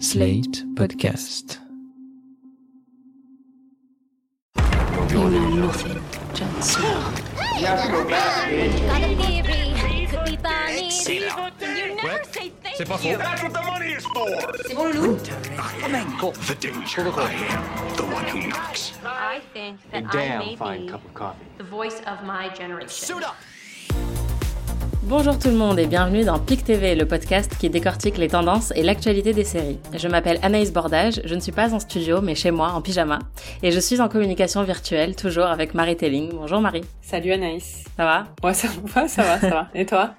Slate Podcast. You know nothing, Jon Snow. Got a theory. Could be Bonnie. Say that. You never say thank C'est pas faux. you. That's what the money is for. C'est bon, Loulou? The danger. I am the one who knocks. I think that I may be the voice of my generation. Bonjour tout le monde et bienvenue dans PIC TV, le podcast qui décortique les tendances et l'actualité des séries. Je m'appelle Anaïs Bordage, je ne suis pas en studio mais chez moi en pyjama et je suis en communication virtuelle toujours avec Marie Telling. Bonjour Marie. Salut Anaïs. Ça va? Ouais, ça va, ça va, ça va. Et toi?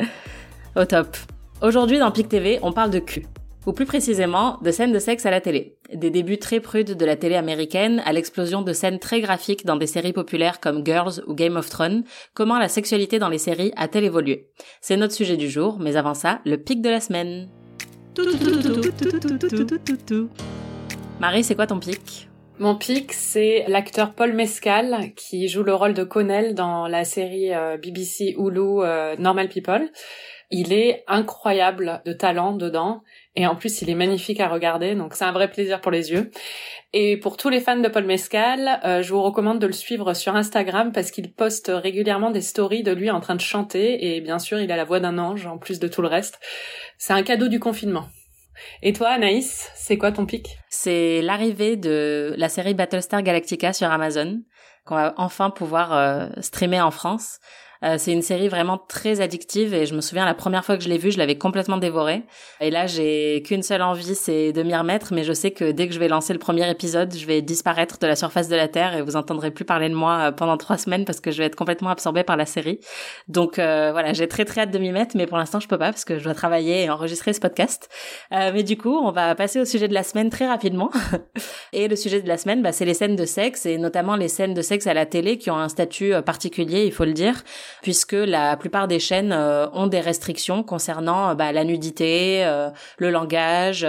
Au top. Aujourd'hui dans PIC TV, on parle de cul. Ou plus précisément, de scènes de sexe à la télé. Des débuts très prudes de la télé américaine à l'explosion de scènes très graphiques dans des séries populaires comme Girls ou Game of Thrones, comment la sexualité dans les séries a-t-elle évolué? C'est notre sujet du jour, mais avant ça, le pic de la semaine. Marie, c'est quoi ton pic? Mon pic, c'est l'acteur Paul Mescal qui joue le rôle de Connell dans la série euh, BBC Hulu euh, Normal People. Il est incroyable de talent dedans et en plus il est magnifique à regarder donc c'est un vrai plaisir pour les yeux. Et pour tous les fans de Paul Mescal, euh, je vous recommande de le suivre sur Instagram parce qu'il poste régulièrement des stories de lui en train de chanter et bien sûr il a la voix d'un ange en plus de tout le reste. C'est un cadeau du confinement. Et toi Anaïs, c'est quoi ton pic? C'est l'arrivée de la série Battlestar Galactica sur Amazon, qu'on va enfin pouvoir euh, streamer en France. Euh, c'est une série vraiment très addictive et je me souviens la première fois que je l'ai vue, je l'avais complètement dévorée. Et là, j'ai qu'une seule envie, c'est de m'y remettre, mais je sais que dès que je vais lancer le premier épisode, je vais disparaître de la surface de la Terre et vous entendrez plus parler de moi euh, pendant trois semaines parce que je vais être complètement absorbée par la série. Donc euh, voilà, j'ai très très hâte de m'y mettre, mais pour l'instant, je peux pas parce que je dois travailler et enregistrer ce podcast. Euh, mais du coup, on va passer au sujet de la semaine très rapidement. et le sujet de la semaine, bah, c'est les scènes de sexe et notamment les scènes de sexe à la télé qui ont un statut euh, particulier, il faut le dire puisque la plupart des chaînes euh, ont des restrictions concernant euh, bah, la nudité, euh, le langage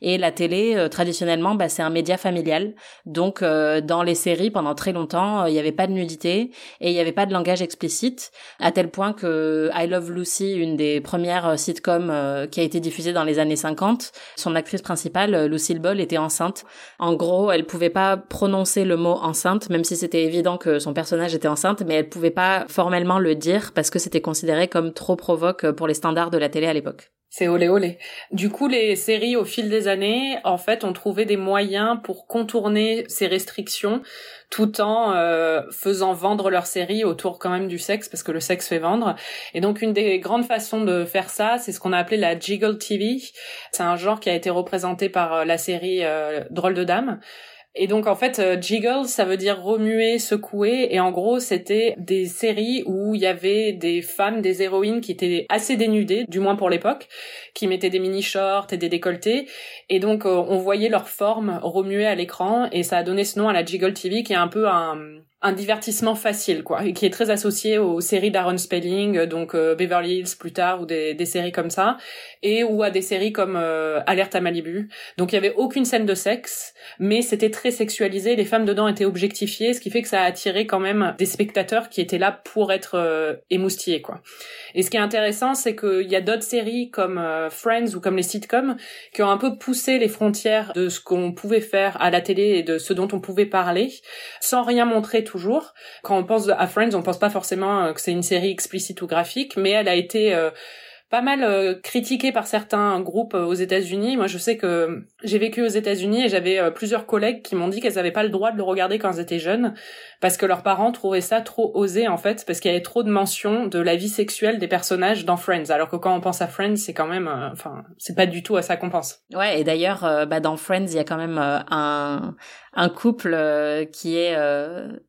et la télé. traditionnellement, bah, c'est un média familial. Donc, dans les séries, pendant très longtemps, il n'y avait pas de nudité et il n'y avait pas de langage explicite, à tel point que I Love Lucy, une des premières sitcoms qui a été diffusée dans les années 50, son actrice principale, Lucille Ball, était enceinte. En gros, elle pouvait pas prononcer le mot enceinte, même si c'était évident que son personnage était enceinte, mais elle pouvait pas formellement le dire parce que c'était considéré comme trop provoque pour les standards de la télé à l'époque. C'est olé olé. Du coup, les séries, au fil des années, en fait, ont trouvé des moyens pour contourner ces restrictions tout en euh, faisant vendre leurs séries autour quand même du sexe, parce que le sexe fait vendre. Et donc, une des grandes façons de faire ça, c'est ce qu'on a appelé la Jiggle TV. C'est un genre qui a été représenté par euh, la série euh, Drôle de Dame. Et donc en fait, euh, jiggle, ça veut dire remuer, secouer, et en gros, c'était des séries où il y avait des femmes, des héroïnes qui étaient assez dénudées, du moins pour l'époque, qui mettaient des mini shorts et des décolletés, et donc euh, on voyait leur forme remuer à l'écran, et ça a donné ce nom à la jiggle TV, qui est un peu un un divertissement facile quoi et qui est très associé aux séries d'Aaron Spelling euh, donc euh, Beverly Hills plus tard ou des, des séries comme ça et ou à des séries comme euh, Alerte à Malibu. Donc il y avait aucune scène de sexe mais c'était très sexualisé les femmes dedans étaient objectifiées ce qui fait que ça a attiré quand même des spectateurs qui étaient là pour être euh, émoustillés quoi et ce qui est intéressant c'est qu'il y a d'autres séries comme euh, Friends ou comme les sitcoms qui ont un peu poussé les frontières de ce qu'on pouvait faire à la télé et de ce dont on pouvait parler sans rien montrer toujours. Quand on pense à Friends, on pense pas forcément euh, que c'est une série explicite ou graphique, mais elle a été euh, pas mal euh, critiquée par certains groupes aux États-Unis. Moi, je sais que j'ai vécu aux États-Unis et j'avais plusieurs collègues qui m'ont dit qu'elles avaient pas le droit de le regarder quand elles étaient jeunes parce que leurs parents trouvaient ça trop osé en fait, parce qu'il y avait trop de mentions de la vie sexuelle des personnages dans Friends. Alors que quand on pense à Friends, c'est quand même, euh, enfin, c'est pas du tout à ça qu'on pense. Ouais, et d'ailleurs, euh, bah, dans Friends, il y a quand même euh, un, un couple euh, qui est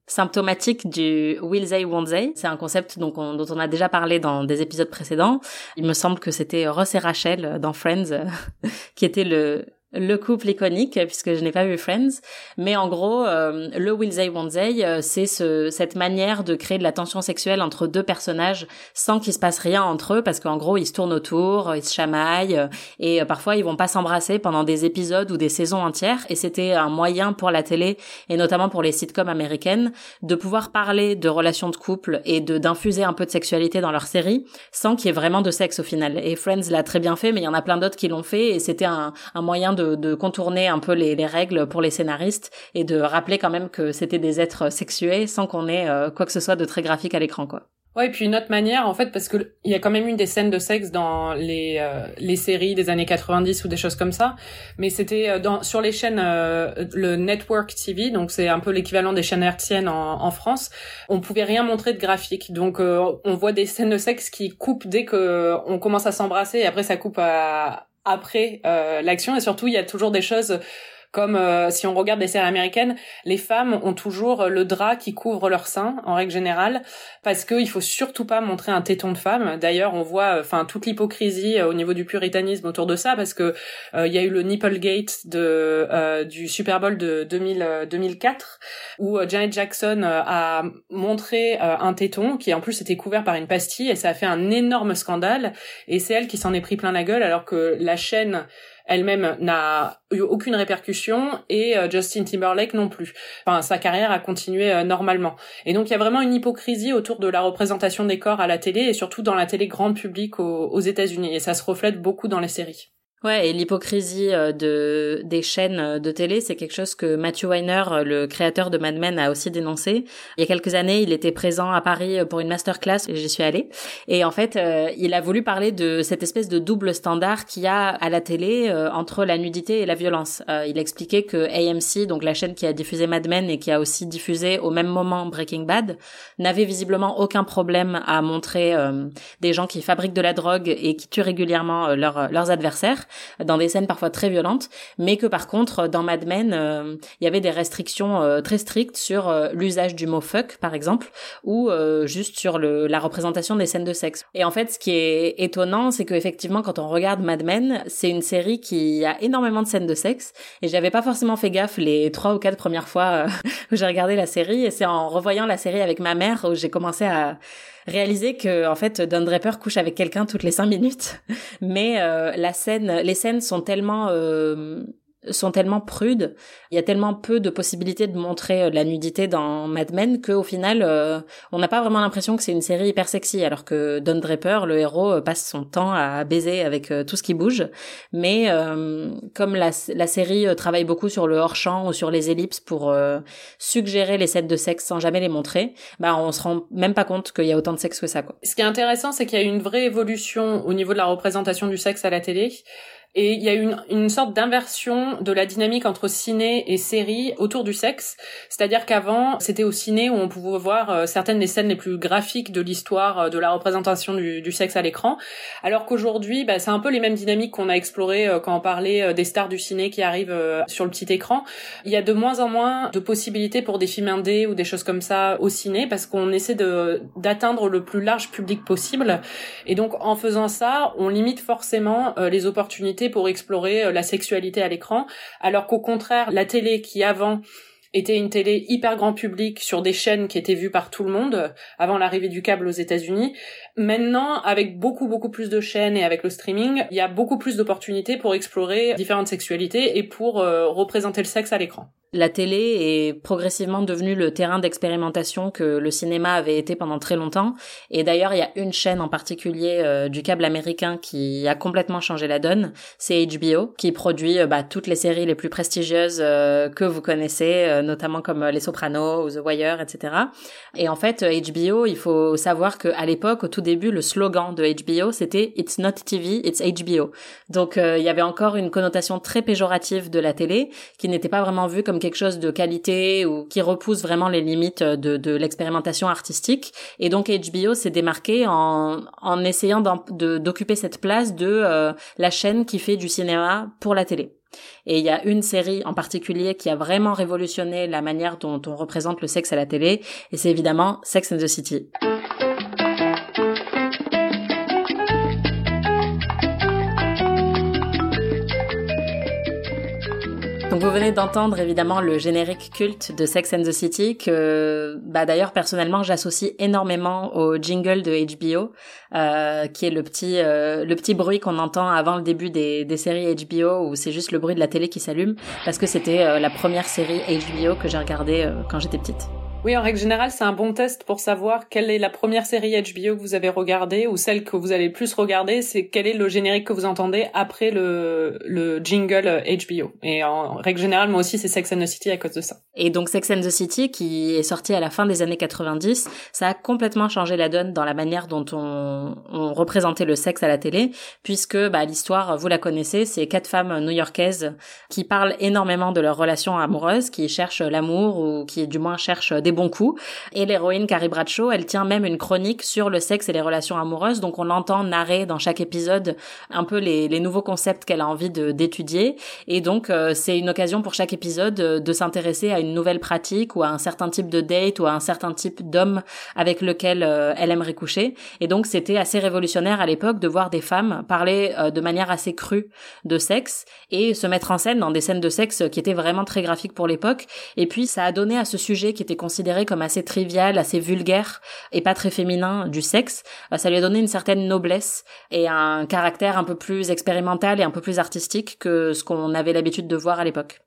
symptomatique du will they, won't they. C'est un concept donc, on- dont on a déjà parlé dans des épisodes précédents. Il me semble que c'était Ross et Rachel dans Friends qui était le le couple iconique puisque je n'ai pas vu Friends. Mais en gros euh, le will they won't they euh, c'est ce, cette manière de créer de la tension sexuelle entre deux personnages sans qu'il se passe rien entre eux parce qu'en gros ils se tournent autour ils se chamaillent euh, et parfois ils vont pas s'embrasser pendant des épisodes ou des saisons entières. Et c'était un moyen pour la télé et notamment pour les sitcoms américaines de pouvoir parler de relations de couple et d'infuser un peu de sexualité dans leur série sans qu'il y ait vraiment de sexe au final. Et Friends l'a très bien fait mais il y en a plein d'autres qui l'ont fait et c'était un, un moyen de de, de contourner un peu les, les, règles pour les scénaristes et de rappeler quand même que c'était des êtres sexués sans qu'on ait quoi que ce soit de très graphique à l'écran, quoi. Ouais, et puis une autre manière, en fait, parce que il y a quand même une des scènes de sexe dans les euh, les séries des années 90 ou des choses comme ça, mais c'était euh, dans sur les chaînes euh, le network TV, donc c'est un peu l'équivalent des chaînes hertziennes en, en, France. On pouvait rien montrer de graphique, donc on voit des scènes de sexe qui coupent dès que on commence à s'embrasser et après ça coupe à après l'action. Et surtout il y a toujours des choses comme euh, si on regarde les séries américaines, les femmes ont toujours le drap qui couvre leur sein en règle générale parce qu'il faut surtout pas montrer un téton de femme. D'ailleurs, on voit enfin toute l'hypocrisie euh, au niveau du puritanisme autour de ça parce que euh, il y a eu le Nipplegate de du Super Bowl de 2000, 2004 où Janet Jackson a montré un téton qui en plus était couvert par une pastille et ça a fait un énorme scandale et c'est elle qui s'en est pris plein la gueule alors que la chaîne elle-même n'a eu aucune répercussion et euh, Justin Timberlake non plus. Enfin, sa carrière a continué euh, normalement. Et donc il y a vraiment une hypocrisie autour de la représentation des corps à la télé et surtout dans la télé grand public aux États-Unis et ça se reflète beaucoup dans les séries. Ouais, et l'hypocrisie euh, de des chaînes euh, de télé, c'est quelque chose que Matthew Weiner, euh, le créateur de Mad Men, a aussi dénoncé. Il y a quelques années, il était présent à Paris pour une masterclass et j'y suis allée. Et en fait, il a voulu parler de cette espèce de double standard qu'il y a à la télé entre la nudité et la violence. il a expliqué que AMC, donc la chaîne qui a diffusé Mad Men et qui a aussi diffusé au même moment Breaking Bad, n'avait visiblement aucun problème à montrer des gens qui fabriquent de la drogue et qui tuent régulièrement leurs adversaires dans des scènes parfois très violentes, mais que par contre dans Mad Men, euh, il y avait des restrictions euh, très strictes sur euh, l'usage du mot fuck par exemple, ou juste sur le, la représentation des scènes de sexe. Et en fait, ce qui est étonnant, c'est que effectivement quand on regarde Mad Men, c'est une série qui a énormément de scènes de sexe, et j'avais pas forcément fait gaffe les trois ou quatre premières fois où j'ai regardé la série, et c'est en revoyant la série avec ma mère où j'ai commencé à réaliser que en fait Don Draper couche avec quelqu'un toutes les cinq minutes, mais euh, la scène, les scènes sont tellement euh, sont tellement prudes, il y a tellement peu de possibilités de montrer euh, la nudité dans Mad Men qu'au final, euh, on n'a pas vraiment l'impression que c'est une série hyper sexy, alors que Don Draper, le héros, euh, passe son temps à baiser avec tout ce qui bouge. Mais comme la, série travaille beaucoup sur le hors-champ ou sur les ellipses pour suggérer les scènes de sexe sans jamais les montrer, bah on se rend même pas compte qu'il y a autant de sexe que ça. Quoi. Ce qui est intéressant, c'est qu'il y a une vraie évolution au niveau de la représentation du sexe à la télé. Et il y a une, une sorte d'inversion de la dynamique entre ciné et série autour du sexe. C'est-à-dire qu'avant, c'était au ciné où on pouvait voir euh, certaines des scènes les plus graphiques de l'histoire euh, de la représentation du, du sexe à l'écran. Alors qu'aujourd'hui, bah, c'est un peu les mêmes dynamiques qu'on a explorées euh, quand on parlait des stars du ciné qui arrivent sur le petit écran. Il y a de moins en moins de possibilités pour des films indés ou des choses comme ça au ciné parce qu'on essaie de d'atteindre le plus large public possible. Et donc, en faisant ça, on limite forcément les opportunités pour explorer euh, la sexualité à l'écran, alors qu'au contraire, la télé qui avant était une télé hyper grand public sur des chaînes qui étaient vues par tout le monde avant l'arrivée du câble aux États-Unis. Maintenant, avec beaucoup beaucoup plus de chaînes et avec le streaming, il y a beaucoup plus d'opportunités pour explorer différentes sexualités et pour euh, représenter le sexe à l'écran la télé est progressivement devenue le terrain d'expérimentation que le cinéma avait été pendant très longtemps. Et d'ailleurs, il y a une chaîne en particulier euh, du câble américain qui a complètement changé la donne. C'est HBO, qui produit euh, bah, toutes les séries les plus prestigieuses euh, que vous connaissez, notamment comme Les Sopranos ou The Wire, etc. Et en fait, HBO, il faut savoir qu'à l'époque, au tout début, le slogan de HBO, c'était It's not TV, it's HBO. Donc, il y avait encore une connotation très péjorative de la télé, qui n'était pas vraiment vue comme quelque chose de qualité ou qui repousse vraiment les limites de, de l'expérimentation artistique. Et donc HBO s'est démarqué en, en essayant d'occuper cette place de euh, la chaîne qui fait du cinéma pour la télé. Et il y a une série en particulier qui a vraiment révolutionné la manière dont on représente le sexe à la télé, et c'est évidemment Sex and the City. Donc vous venez d'entendre évidemment le générique culte de Sex and the City que bah d'ailleurs personnellement j'associe énormément au jingle de HBO euh, qui est le petit euh, le petit bruit qu'on entend avant le début des, des séries HBO où c'est juste le bruit de la télé qui s'allume parce que c'était euh, la première série HBO que j'ai regardée quand j'étais petite. Oui, en règle générale, c'est un bon test pour savoir quelle est la première série HBO que vous avez regardée ou celle que vous allez le plus regarder, c'est quel est le générique que vous entendez après le, le jingle HBO. Et en règle générale, moi aussi, c'est Sex and the City à cause de ça. Et donc Sex and the City, qui est sorti à la fin des années 90, ça a complètement changé la donne dans la manière dont on, on représentait le sexe à la télé, puisque bah, l'histoire, vous la connaissez, c'est quatre femmes new-yorkaises qui parlent énormément de leurs relations amoureuses, qui cherchent l'amour ou qui du moins cherchent des bons coups. Et l'héroïne Carrie Bradshaw, elle tient même une chronique sur le sexe et les relations amoureuses, donc on l'entend narrer dans chaque épisode un peu les, les nouveaux concepts qu'elle a envie d'étudier. Et donc euh, c'est une occasion pour chaque épisode euh, de s'intéresser à une nouvelle pratique ou à un certain type de date ou à un certain type d'homme avec lequel euh, elle aimerait coucher. Et donc c'était assez révolutionnaire à l'époque de voir des femmes parler de manière assez crue de sexe et se mettre en scène dans des scènes de sexe qui étaient vraiment très graphiques pour l'époque. Et puis ça a donné à ce sujet qui était considéré considéré comme assez trivial, assez vulgaire et pas très féminin du sexe, euh, ça lui a donné une certaine noblesse et un caractère un peu plus expérimental et un peu plus artistique que ce qu'on avait l'habitude de voir à l'époque.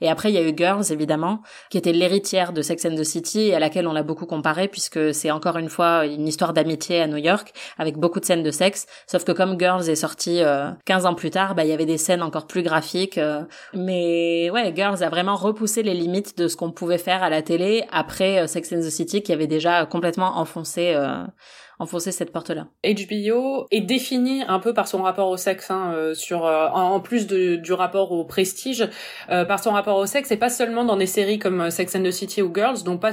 Et après, il y a eu Girls, évidemment, qui était l'héritière de Sex and the City et à laquelle on l'a beaucoup comparé puisque c'est encore une fois une histoire d'amitié à New York avec beaucoup de scènes de sexe. Sauf que comme Girls est sorti euh, 15 ans plus tard, bah, il y avait des scènes encore plus graphiques. Euh. mais ouais, Girls a vraiment repoussé les limites de ce qu'on pouvait faire à la télé après euh, Sex and the City qui avait déjà complètement enfoncé euh, enfoncer cette porte-là. HBO est défini un peu par son rapport au sexe, hein, euh, sur euh, en, plus de, du rapport au prestige, euh, par son rapport au sexe, et pas seulement dans des séries comme Sex and the City ou Girls, donc pas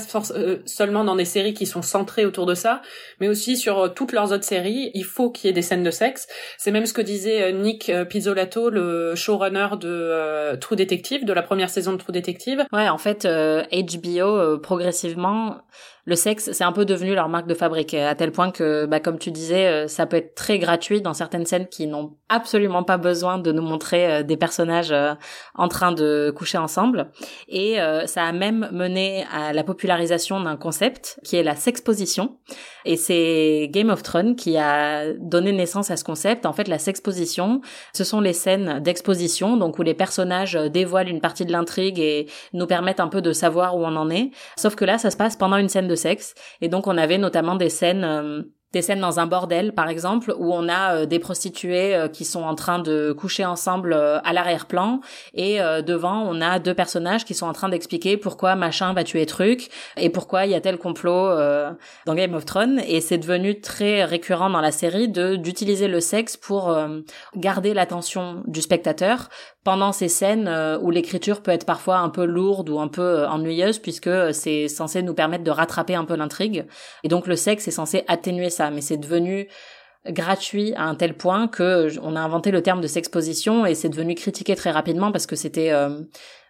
seulement dans des séries qui sont centrées autour de ça, mais aussi sur toutes leurs autres séries. Il faut qu'il y ait des scènes de sexe. C'est même ce que disait Nick Pizzolatto, le showrunner de True Detective, de la première saison de True Detective. Ouais, en fait, HBO progressivement le sexe, c'est un peu devenu leur marque de fabrique, à tel point que, bah, comme tu disais, euh, ça peut être très gratuit dans certaines scènes qui n'ont absolument pas besoin de nous montrer euh, des personnages euh, en train de coucher ensemble. Et ça a même mené à la popularisation d'un concept qui est la sexposition. Et c'est Game of Thrones qui a donné naissance à ce concept. En fait, la sexposition, ce sont les scènes d'exposition, donc où les personnages dévoilent une partie de l'intrigue et nous permettent un peu de savoir où on en est. Sauf que là, ça se passe pendant une scène de sexe. Et donc, on avait notamment des scènes euh, des scènes dans un bordel par exemple où on a euh, des prostituées euh, qui sont en train de coucher ensemble à l'arrière-plan et devant on a deux personnages qui sont en train d'expliquer pourquoi machin va tuer truc et pourquoi il y a tel complot dans Game of Thrones et c'est devenu très récurrent dans la série de d'utiliser le sexe pour garder l'attention du spectateur pendant ces scènes euh, où l'écriture peut être parfois un peu lourde ou un peu euh, ennuyeuse puisque c'est censé nous permettre de rattraper un peu l'intrigue et donc le sexe est censé atténuer ça mais c'est devenu gratuit à un tel point que on a inventé le terme de sexposition et c'est devenu critiqué très rapidement parce que c'était euh,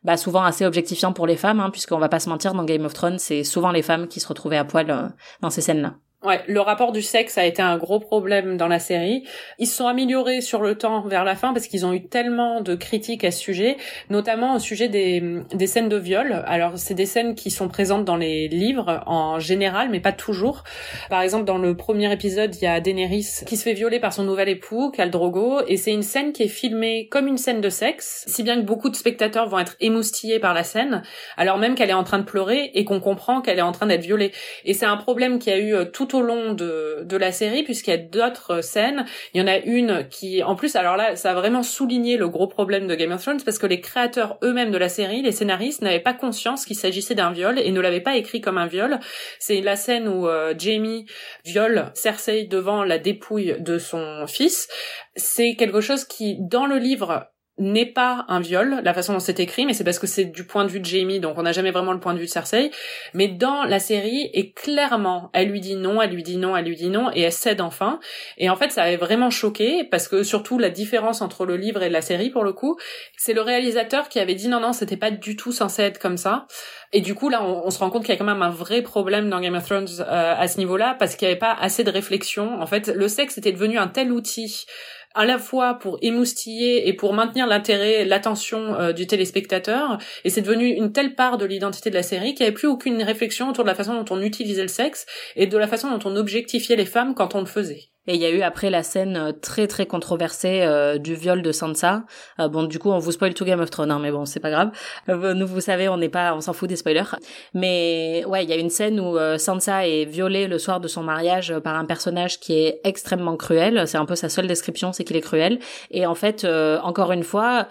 bah, souvent assez objectifiant pour les femmes hein, puisqu'on va pas se mentir dans Game of Thrones c'est souvent les femmes qui se retrouvaient à poil dans ces scènes là. Ouais, le rapport du sexe a été un gros problème dans la série. Ils se sont améliorés sur le temps vers la fin parce qu'ils ont eu tellement de critiques à ce sujet, notamment au sujet des, des scènes de viol. Alors, c'est des scènes qui sont présentes dans les livres en général, mais pas toujours. Par exemple, dans le premier épisode, il y a Daenerys qui se fait violer par son nouvel époux, Khal Drogo, et c'est une scène qui est filmée comme une scène de sexe, si bien que beaucoup de spectateurs vont être émoustillés par la scène, alors même qu'elle est en train de pleurer et qu'on comprend qu'elle est en train d'être violée. Et c'est un problème qui a eu euh, tout au long de, de la série, puisqu'il y a d'autres scènes. Il y en a une qui, en plus, alors là, ça a vraiment souligné le gros problème de Game of Thrones, parce que les créateurs eux-mêmes de la série, les scénaristes, n'avaient pas conscience qu'il s'agissait d'un viol et ne l'avaient pas écrit comme un viol. C'est la scène où euh, Jamie viole Cersei devant la dépouille de son fils. C'est quelque chose qui, dans le livre, n'est pas un viol, la façon dont c'est écrit, mais c'est parce que c'est du point de vue de Jamie, donc on n'a jamais vraiment le point de vue de Cersei. Mais dans la série, et clairement, elle lui dit non, elle lui dit non, elle lui dit non, et elle cède enfin. Et en fait, ça avait vraiment choqué, parce que surtout la différence entre le livre et la série, pour le coup, c'est le réalisateur qui avait dit non, non, c'était pas du tout censé être comme ça. Et du coup, là, on, se rend compte qu'il y a quand même un vrai problème dans Game of Thrones euh, à ce niveau-là, parce qu'il n'y avait pas assez de réflexion. En fait, le sexe était devenu un tel outil à la fois pour émoustiller et pour maintenir l'intérêt, l'attention euh, du téléspectateur. Et c'est devenu une telle part de l'identité de la série qu'il n'y avait plus aucune réflexion autour de la façon dont on utilisait le sexe et de la façon dont on objectifiait les femmes quand on le faisait. Et il y a eu après la scène euh, très très controversée euh, du viol de Sansa. Euh, bon, du coup, on vous spoil tout Game of Thrones, hein, mais bon, c'est pas grave. nous, vous savez, on n'est pas, on s'en fout des spoilers. Mais ouais, il y a une scène où Sansa est violée le soir de son mariage par un personnage qui est extrêmement cruel. C'est un peu sa seule description, c'est qu'il est cruel. Et en fait, encore une fois,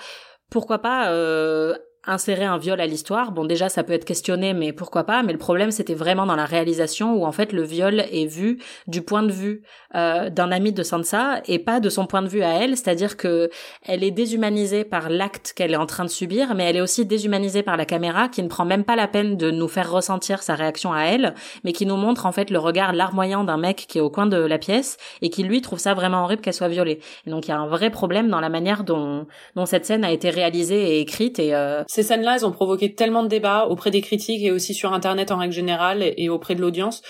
pourquoi pas insérer un viol à l'histoire, bon déjà ça peut être questionné mais pourquoi pas, mais le problème c'était vraiment dans la réalisation où en fait le viol est vu du point de vue euh, d'un ami de Sansa et pas de son point de vue à elle, c'est-à-dire que elle est déshumanisée par l'acte qu'elle est en train de subir, mais elle est aussi déshumanisée par la caméra qui ne prend même pas la peine de nous faire ressentir sa réaction à elle, mais qui nous montre en fait le regard larmoyant d'un mec qui est au coin de la pièce et qui lui trouve ça vraiment horrible qu'elle soit violée. Et donc il y a un vrai problème dans la manière dont, dont cette scène a été réalisée et écrite et euh, ces scènes-là, elles ont provoqué tellement de débats auprès des critiques et aussi sur Internet en règle générale et auprès de l'audience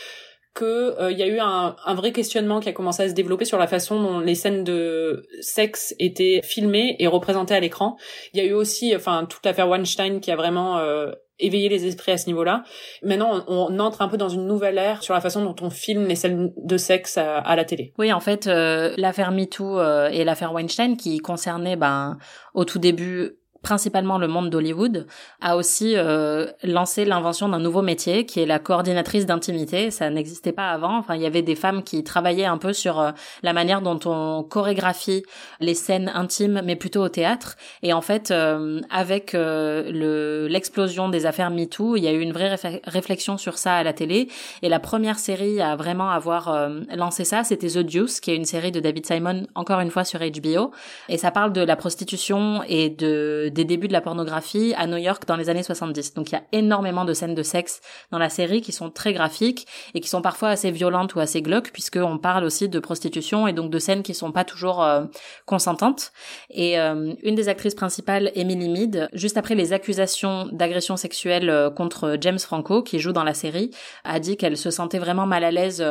que il euh, y a eu un, un, vrai questionnement qui a commencé à se développer sur la façon dont les scènes de sexe étaient filmées et représentées à l'écran. Il y a eu aussi, enfin, toute l'affaire Weinstein qui a vraiment euh, éveillé les esprits à ce niveau-là. Maintenant, on, entre un peu dans une nouvelle ère sur la façon dont on filme les scènes de sexe à, la télé. Oui, en fait, euh, l'affaire MeToo et l'affaire Weinstein qui concernaient, ben, au tout début principalement le monde d'Hollywood, a aussi euh, lancé l'invention d'un nouveau métier qui est la coordinatrice d'intimité. Ça n'existait pas avant. Enfin, il y avait des femmes qui travaillaient un peu sur euh, la manière dont on chorégraphie les scènes intimes, mais plutôt au théâtre. Et en fait, euh, avec le l'explosion des affaires MeToo, il y a eu une vraie réflexion sur ça à la télé. Et la première série à vraiment avoir lancé ça, c'était The Deuce, qui est une série de David Simon, encore une fois sur HBO. Et ça parle de la prostitution et de des débuts de la pornographie à New York dans les années 70. Donc il y a énormément de scènes de sexe dans la série qui sont très graphiques et qui sont parfois assez violentes ou assez glauques puisqu'on parle aussi de prostitution et donc de scènes qui sont pas toujours euh, consentantes. Et euh, une des actrices principales, Emily Mead, juste après les accusations d'agression sexuelle euh, contre James Franco qui joue dans la série, a dit qu'elle se sentait vraiment mal à l'aise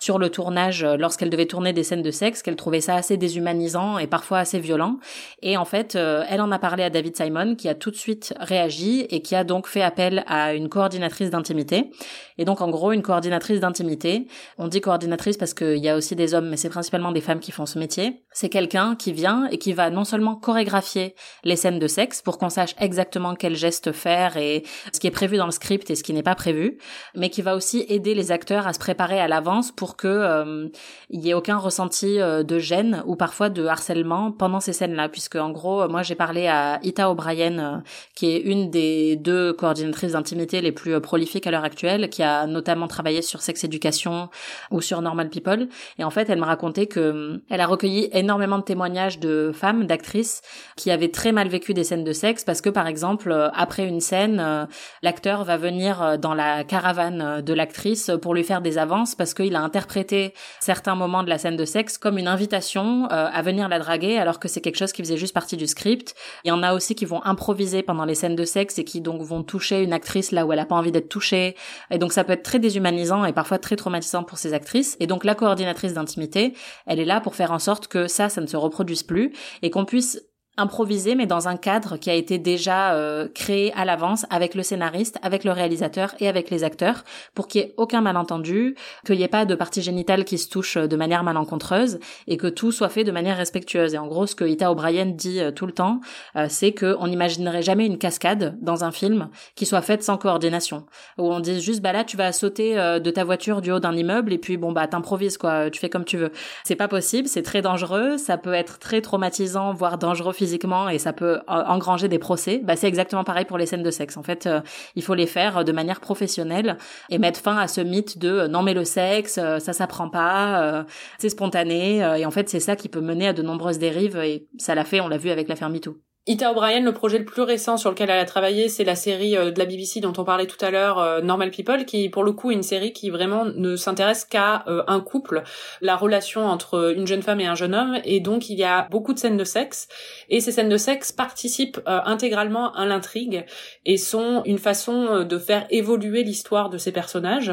sur le tournage lorsqu'elle devait tourner des scènes de sexe, qu'elle trouvait ça assez déshumanisant et parfois assez violent. Et en fait, elle en a parlé à David Simon qui a tout de suite réagi et qui a donc fait appel à une coordinatrice d'intimité. Et donc en gros une coordinatrice d'intimité, on dit coordinatrice parce qu'il y a aussi des hommes mais c'est principalement des femmes qui font ce métier. C'est quelqu'un qui vient et qui va non seulement chorégraphier les scènes de sexe pour qu'on sache exactement quel geste faire et ce qui est prévu dans le script et ce qui n'est pas prévu, mais qui va aussi aider les acteurs à se préparer à l'avance pour que euh, il y ait aucun ressenti euh, de gêne ou parfois de harcèlement pendant ces scènes-là puisque en gros moi j'ai parlé à Ita O'Brien, euh, qui est une des deux coordinatrices d'intimité les plus euh, prolifiques à l'heure actuelle, qui a notamment travaillé sur Sex Education ou sur Normal People. Et en fait, elle me racontait que euh, elle a recueilli énormément de témoignages de femmes, d'actrices, qui avaient très mal vécu des scènes de sexe parce que, par exemple, après une scène, l'acteur va venir dans la caravane de l'actrice pour lui faire des avances parce qu'il a interprété certains moments de la scène de sexe comme une invitation à venir la draguer alors que c'est quelque chose qui faisait juste partie du script. Il y en a aussi qui vont improviser pendant les scènes de sexe et qui donc vont toucher une actrice là où elle a pas envie d'être touchée. Et donc ça peut être très déshumanisant et parfois très traumatisant pour ces actrices. Et donc la coordinatrice d'intimité, elle est là pour faire en sorte que ça, ça ne se reproduise plus et qu'on puisse improvisé, mais dans un cadre qui a été déjà euh, créé à l'avance avec le scénariste, avec le réalisateur et avec les acteurs, pour qu'il y ait aucun malentendu, qu'il n'y ait pas de partie génitale qui se touche de manière malencontreuse, et que tout soit fait de manière respectueuse. Et en gros, ce que Ita O'Brien dit euh, tout le temps, euh, c'est qu'on n'imaginerait jamais une cascade dans un film qui soit faite sans coordination, où on dit juste bah là tu vas sauter de ta voiture du haut d'un immeuble et puis bon bah t'improvises quoi, tu fais comme tu veux. C'est pas possible, c'est très dangereux, ça peut être très traumatisant, voire dangereux physiquement et ça peut engranger des procès, bah c'est exactement pareil pour les scènes de sexe. En fait, euh, il faut les faire de manière professionnelle et mettre fin à ce mythe de euh, non mais le sexe, euh, ça s'apprend pas, c'est spontané et en fait c'est ça qui peut mener à de nombreuses dérives et ça l'a fait, on l'a vu avec l'affaire MeToo. Ita O'Brien, le projet le plus récent sur lequel elle a travaillé, c'est la série euh, de la BBC dont on parlait tout à l'heure, euh, Normal People, qui pour le coup est une série qui vraiment ne s'intéresse qu'à euh, un couple, la relation entre une jeune femme et un jeune homme, et donc il y a beaucoup de scènes de sexe, et ces scènes de sexe participent intégralement à l'intrigue et sont une façon de faire évoluer l'histoire de ces personnages.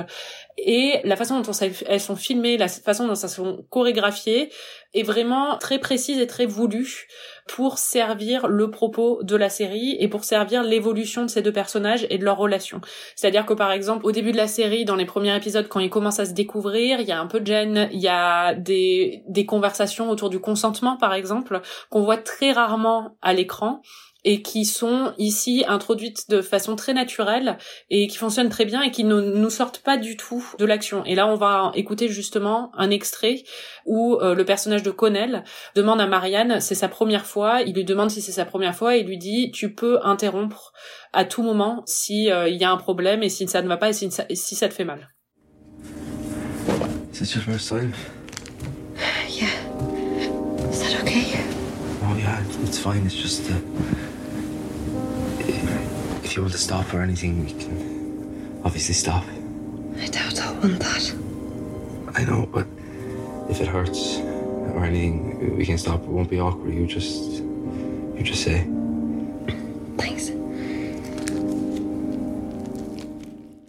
Et la façon dont elles sont filmées, la façon dont elles sont chorégraphiées est vraiment très précise et très voulue pour servir le propos de la série et pour servir l'évolution de ces deux personnages et de leur relation. C'est-à-dire que par exemple, au début de la série, dans les premiers épisodes, quand ils commencent à se découvrir, il y a un peu de gêne, il y a des, des conversations autour du consentement, par exemple, qu'on voit très rarement à l'écran et qui sont ici introduites de façon très naturelle et qui fonctionnent très bien et qui ne nous sortent pas du tout de l'action. Et là, on va écouter justement un extrait où euh, le personnage de Connell demande à Marianne, c'est sa première fois, il lui demande si c'est sa première fois et il lui dit, tu peux interrompre à tout moment si euh, il y a un problème et si ça ne va pas et si, si ça te fait mal. Is your first time? Yeah. Is that okay? Oh yeah, it's fine. It's just uh, if you want to stop or anything, we can obviously stop. I doubt I'll want that. I know, but if it hurts or anything, we can stop. It won't be awkward. You just, you just say. Thanks.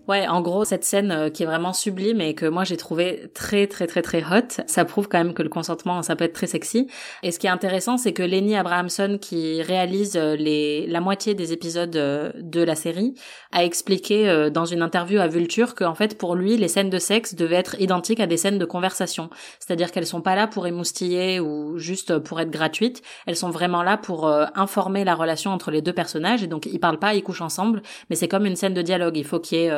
Ouais, en gros, cette scène euh, qui est vraiment sublime et que moi j'ai trouvé très très très très hot, ça prouve quand même que le consentement, ça peut être très sexy. Et ce qui est intéressant, c'est que Lenny Abrahamson, qui réalise euh, les, la moitié des épisodes euh, de la série, a expliqué dans une interview à Vulture qu'en fait pour lui, les scènes de sexe devaient être identiques à des scènes de conversation. C'est-à-dire qu'elles sont pas là pour émoustiller ou juste pour être gratuites, elles sont vraiment là pour informer la relation entre les deux personnages. Et donc ils parlent pas, ils couchent ensemble, mais c'est comme une scène de dialogue. Il faut qu'il y ait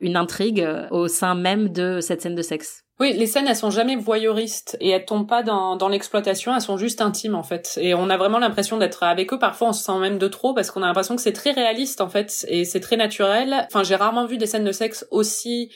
une intrigue euh, au sein même de cette scène de sexe. Oui, les scènes, elles sont jamais voyeuristes et elles tombent pas dans, dans l'exploitation, elles sont juste intimes en fait. Et on a vraiment l'impression d'être avec eux. Parfois, on se sent même de trop parce qu'on a l'impression que c'est très réaliste en fait et c'est très naturel. Enfin, j'ai rarement vu des scènes de sexe aussi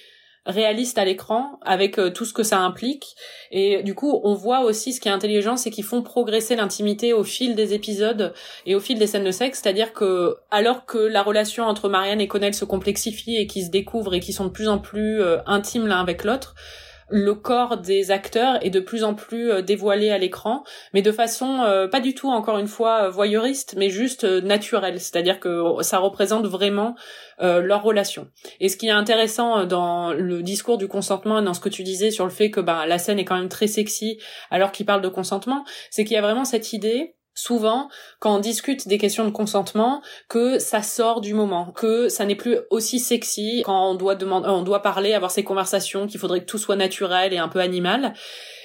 réaliste à l'écran avec euh, tout ce que ça implique. Et du coup on voit aussi ce qui est intelligent c'est qu'ils font progresser l'intimité au fil des épisodes et au fil des scènes de sexe. C'est-à-dire que alors que la relation entre Marianne et Connell se complexifie et qu'ils se découvrent et qui sont de plus en plus euh, intimes l'un avec l'autre le corps des acteurs est de plus en plus euh, dévoilé à l'écran, mais de façon euh, pas du tout encore une fois euh, voyeuriste, mais juste naturelle. C'est-à-dire que ça représente vraiment leur relation. Et ce qui est intéressant dans le discours du consentement, dans ce que tu disais sur le fait que bah, la scène est quand même très sexy alors qu'il parle de consentement, c'est qu'il y a vraiment cette idée souvent quand on discute des questions de consentement que ça sort du moment, que ça n'est plus aussi sexy quand on doit demander, on doit parler, avoir ces conversations, qu'il faudrait que tout soit naturel et un peu animal.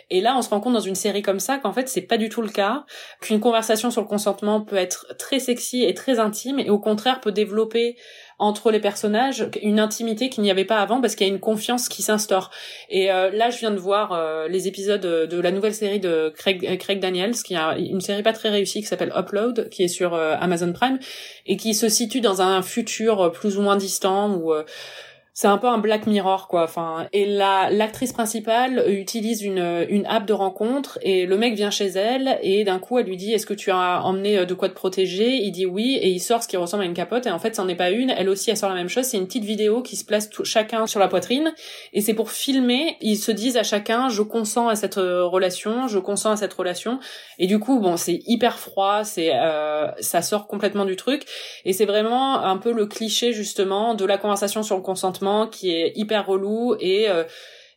Et là, on se rend compte dans une série comme ça qu'en fait, c'est pas du tout le cas, qu'une conversation sur le consentement peut être très sexy et très intime et au contraire peut développer entre les personnages, une intimité qu'il n'y avait pas avant parce qu'il y a une confiance qui s'instaure. Et euh, là, je viens de voir euh, les épisodes de la nouvelle série de Craig, euh, Craig Daniels, qui a une série pas très réussie qui s'appelle Upload, qui est sur Amazon Prime et qui se situe dans un futur plus ou moins distant où c'est un peu un Black Mirror quoi. Enfin, et la l'actrice principale utilise une une app de rencontre et le mec vient chez elle et d'un coup elle lui dit est-ce que tu as emmené euh, de quoi te protéger? Il dit oui et il sort ce qui ressemble à une capote et en fait c'en est pas une. Elle aussi elle sort la même chose. C'est une petite vidéo qui se place chacun sur la poitrine et c'est pour filmer. Ils se disent à chacun je consens à cette euh, relation, je consens à cette relation et du coup bon c'est hyper froid, c'est euh, ça sort complètement du truc et c'est vraiment un peu le cliché justement de la conversation sur le consentement qui est hyper relou et euh,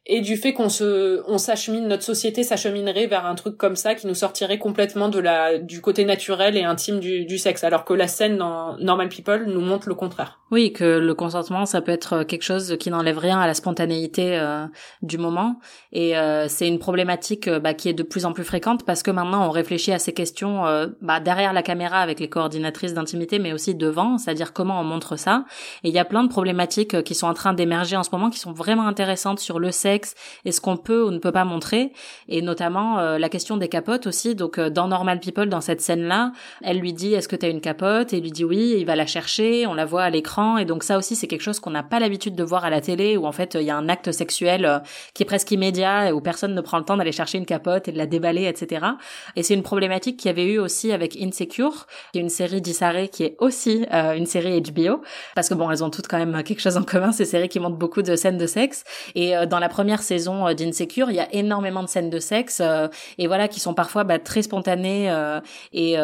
et du fait qu'on se on s'achemine notre société s'acheminerait vers un truc comme ça qui nous sortirait complètement de la du côté naturel et intime du, du sexe alors que la scène dans Normal People nous montre le contraire. Oui, que le consentement ça peut être quelque chose qui n'enlève rien à la spontanéité euh, du moment. Et euh, c'est une problématique euh, bah, qui est de plus en plus fréquente parce que maintenant on réfléchit à ces questions bah, derrière la caméra avec les coordinatrices d'intimité mais aussi devant, c'est-à-dire comment on montre ça. Et il y a plein de problématiques qui sont en train d'émerger en ce moment qui sont vraiment intéressantes sur le sexe et ce qu'on peut ou ne peut pas montrer. Et notamment euh, la question des capotes aussi. Donc euh, dans Normal People dans cette scène là elle lui dit est-ce que tu as une capote? Et lui dit oui il va la chercher. On la voit à l'écran et donc ça aussi c'est quelque chose qu'on n'a pas l'habitude de voir à la télé où en fait il y a un acte sexuel euh, qui est presque immédiat et où personne ne prend le temps d'aller chercher une capote et de la déballer etc et c'est une problématique qu'il y avait eu aussi avec Insecure. Qui est une série d'Issaré qui est aussi une série HBO parce que bon elles ont toutes quand même quelque chose en commun ces séries qui montrent beaucoup de scènes de sexe. Et dans la première saison euh, d'Insecure, il y a énormément de scènes de sexe euh, et voilà qui sont parfois bah, très spontanées euh, et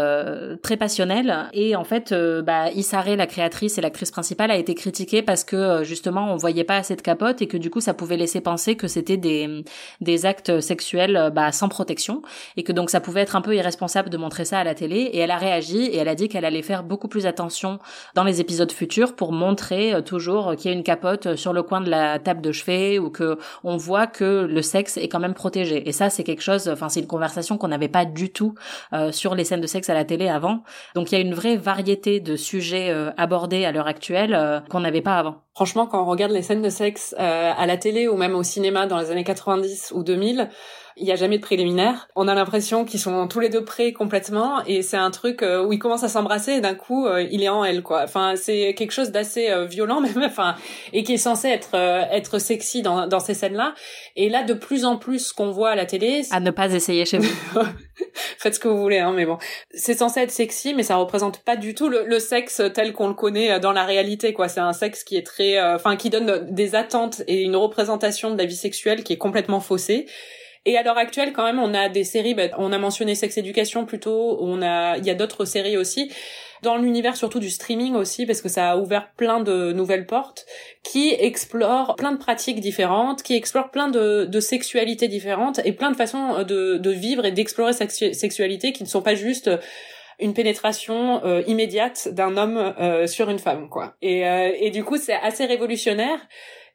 très passionnelles. Et en fait, bah, Isare, la créatrice et l'actrice principal a été critiqué parce que euh, justement on voyait pas assez de capotes et que du coup ça pouvait laisser penser que c'était des des actes sexuels euh, bah, sans protection et que donc ça pouvait être un peu irresponsable de montrer ça à la télé et elle a réagi et elle a dit qu'elle allait faire beaucoup plus attention dans les épisodes futurs pour montrer toujours qu'il y a une capote sur le coin de la table de chevet ou que on voit que le sexe est quand même protégé. Et ça c'est quelque chose enfin c'est une conversation qu'on n'avait pas du tout sur les scènes de sexe à la télé avant. Donc il y a une vraie variété de sujets euh, abordés à l'heure actuelle euh, qu'on n'avait pas avant. Franchement, quand on regarde les scènes de sexe euh, à la télé ou même au cinéma dans les années 90 ou 2000, il y a jamais de préliminaire. On a l'impression qu'ils sont tous les deux prêts complètement et c'est un truc euh, où ils commencent à s'embrasser et d'un coup euh, il est en elle quoi. Enfin c'est quelque chose d'assez euh, violent même enfin et qui est censé être être sexy dans dans ces scènes là. Et là de plus en plus ce qu'on voit à la télé à ne pas essayer chez vous. Faites ce que vous voulez hein mais bon. C'est censé être sexy mais ça représente pas du tout le, le sexe tel qu'on le connaît dans la réalité quoi. C'est un sexe qui est très enfin qui donne des attentes et une représentation de la vie sexuelle qui est complètement faussée. Et à l'heure actuelle, quand même, on a des séries. Bah, on a mentionné Sex Education plutôt. On a, il y a d'autres séries aussi dans l'univers surtout du streaming aussi parce que ça a ouvert plein de nouvelles portes qui explorent plein de pratiques différentes, qui explorent plein de, de sexualités différentes et plein de façons de, de vivre et d'explorer sa sexualité qui ne sont pas juste une pénétration euh, immédiate d'un homme euh, sur une femme quoi. Et, euh, et du coup c'est assez révolutionnaire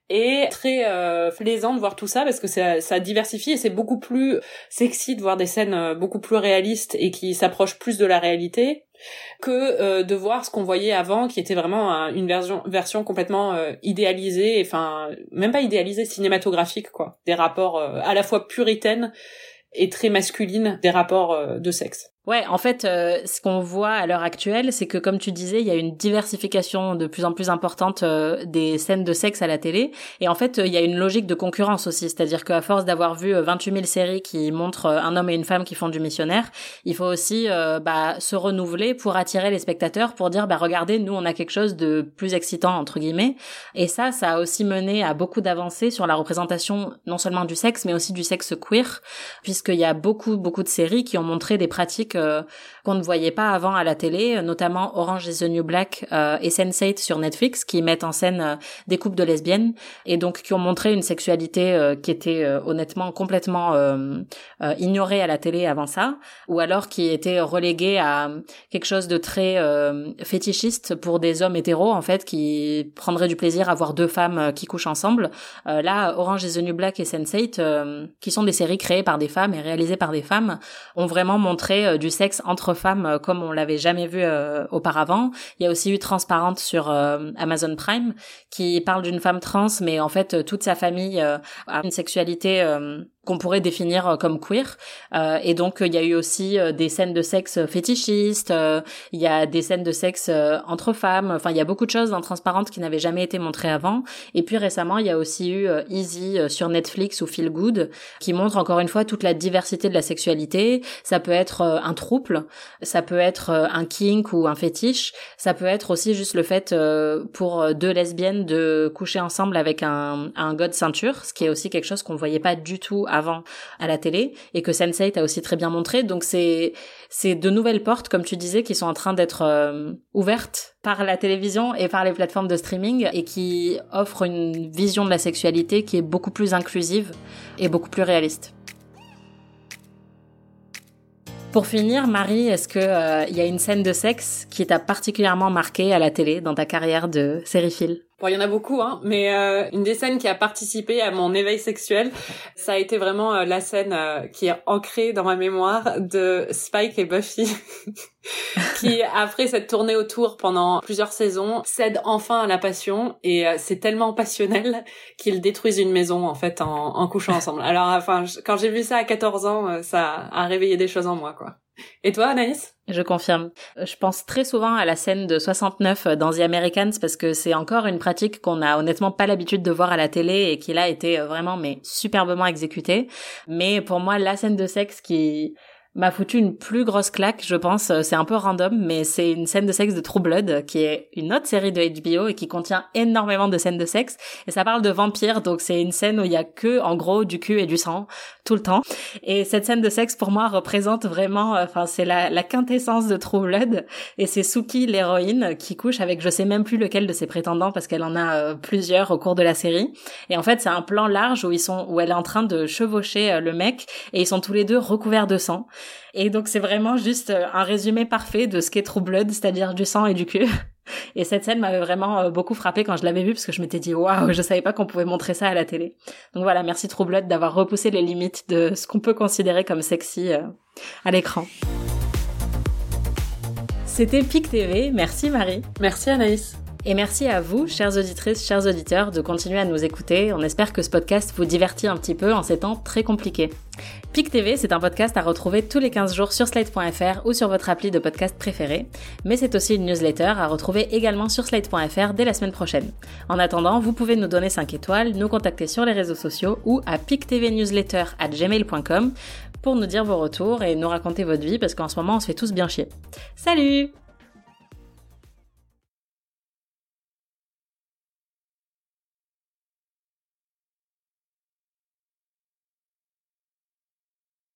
et très euh, plaisant de voir tout ça parce que ça, ça diversifie et c'est beaucoup plus sexy de voir des scènes euh, beaucoup plus réalistes et qui s'approchent plus de la réalité que euh, de voir ce qu'on voyait avant qui était vraiment une version version complètement idéalisée enfin même pas idéalisée cinématographique quoi. Des rapports à la fois puritaines et très masculines des rapports de sexe Ouais, en fait, euh, ce qu'on voit à l'heure actuelle, c'est que comme tu disais, il y a une diversification de plus en plus importante euh, des scènes de sexe à la télé, et en fait, il y a une logique de concurrence aussi, c'est-à-dire qu'à force d'avoir vu 28 euh, 000 séries qui montrent un homme et une femme qui font du missionnaire, il faut aussi bah, se renouveler pour attirer les spectateurs, pour dire, bah regardez, nous on a quelque chose de plus excitant entre guillemets, et ça, ça a aussi mené à beaucoup d'avancées sur la représentation non seulement du sexe, mais aussi du sexe queer, puisqu'il y a beaucoup beaucoup de séries qui ont montré des pratiques qu'on ne voyait pas avant à la télé, notamment Orange is the New Black euh, et Sense8 sur Netflix, qui mettent en scène euh, des couples de lesbiennes et donc qui ont montré une sexualité euh, qui était honnêtement complètement ignorée à la télé avant ça, ou alors qui était reléguée à quelque chose de très fétichiste pour des hommes hétéros en fait qui prendraient du plaisir à voir deux femmes qui couchent ensemble. là, Orange is the New Black et Sense8, qui sont des séries créées par des femmes et réalisées par des femmes, ont vraiment montré du du sexe entre femmes euh, comme on l'avait jamais vu euh, auparavant. Il y a aussi eu Transparente sur euh, Amazon Prime qui parle d'une femme trans, mais en fait toute sa famille a une sexualité qu'on pourrait définir euh, comme queer. Euh, et donc il y a eu aussi euh, des scènes de sexe fétichistes, il y a des scènes de sexe entre femmes. Enfin, il y a beaucoup de choses dans Transparente qui n'avaient jamais été montrées avant. Et puis récemment, il y a aussi eu Easy sur Netflix ou Feel Good qui montre encore une fois toute la diversité de la sexualité. Ça peut être un trouble, ça peut être un kink ou un fétiche, ça peut être aussi juste le fait pour deux lesbiennes de coucher ensemble avec un, un god ceinture, ce qui est aussi quelque chose qu'on voyait pas du tout à la télé et que Sense8 a aussi très bien montré. Donc c'est c'est de nouvelles portes, comme tu disais, qui sont en train d'être euh, ouvertes par la télévision et par les plateformes de streaming et qui offrent une vision de la sexualité qui est beaucoup plus inclusive et beaucoup plus réaliste. Pour finir, Marie, est-ce que euh, il y a une scène de sexe qui t'a particulièrement marqué à la télé dans ta carrière de sériephile Bon, il y en a beaucoup, hein, mais euh, une des scènes qui a participé à mon éveil sexuel, ça a été vraiment euh, la scène euh, qui est ancrée dans ma mémoire de Spike et Buffy, qui après cette tournée autour pendant plusieurs saisons cèdent enfin à la passion et c'est tellement passionnel qu'ils détruisent une maison en fait en, en couchant ensemble. Alors, enfin, quand j'ai vu ça à 14 ans, ça a réveillé des choses en moi, quoi. Et toi, Anaïs? Je confirme. Je pense très souvent à la scène de 69 dans The Americans parce que c'est encore une pratique qu'on a honnêtement pas l'habitude de voir à la télé et qui là été vraiment mais superbement exécutée. Mais pour moi, la scène de sexe qui m'a foutu une plus grosse claque, je pense. C'est un peu random, mais c'est une scène de sexe de True Blood, qui est une autre série de HBO et qui contient énormément de scènes de sexe. Et ça parle de vampires, donc c'est une scène où il y a que, en gros, du cul et du sang tout le temps. Et cette scène de sexe, pour moi, représente vraiment, enfin, c'est la, la quintessence de True Blood. Et c'est Suki, l'héroïne, qui couche avec je sais même plus lequel de ses prétendants parce qu'elle en a euh, plusieurs au cours de la série. Et en fait, c'est un plan large où ils sont, où elle est en train de chevaucher euh, le mec et ils sont tous les deux recouverts de sang. Et donc c'est vraiment juste euh, un résumé parfait de ce qu'est True Blood, c'est-à-dire du sang et du cul. Et cette scène m'avait vraiment euh, beaucoup frappé quand je l'avais vue parce que je m'étais dit waouh, je savais pas qu'on pouvait montrer ça à la télé. Donc voilà, merci True d'avoir repoussé les limites de ce qu'on peut considérer comme sexy euh, à l'écran. C'était PIC TV, merci Marie. Merci Anaïs. Et merci à vous, chères auditrices, chers auditeurs, de continuer à nous écouter. On espère que ce podcast vous divertit un petit peu en ces temps très compliqués. PIC TV, c'est un podcast à retrouver tous les 15 jours sur slate.fr ou sur votre appli de podcast préféré. Mais c'est aussi une newsletter à retrouver également sur slate.fr dès la semaine prochaine. En attendant, vous pouvez nous donner 5 étoiles, nous contacter sur les réseaux sociaux ou à gmail.com pour nous dire vos retours et nous raconter votre vie parce qu'en ce moment on se fait tous bien chier. Salut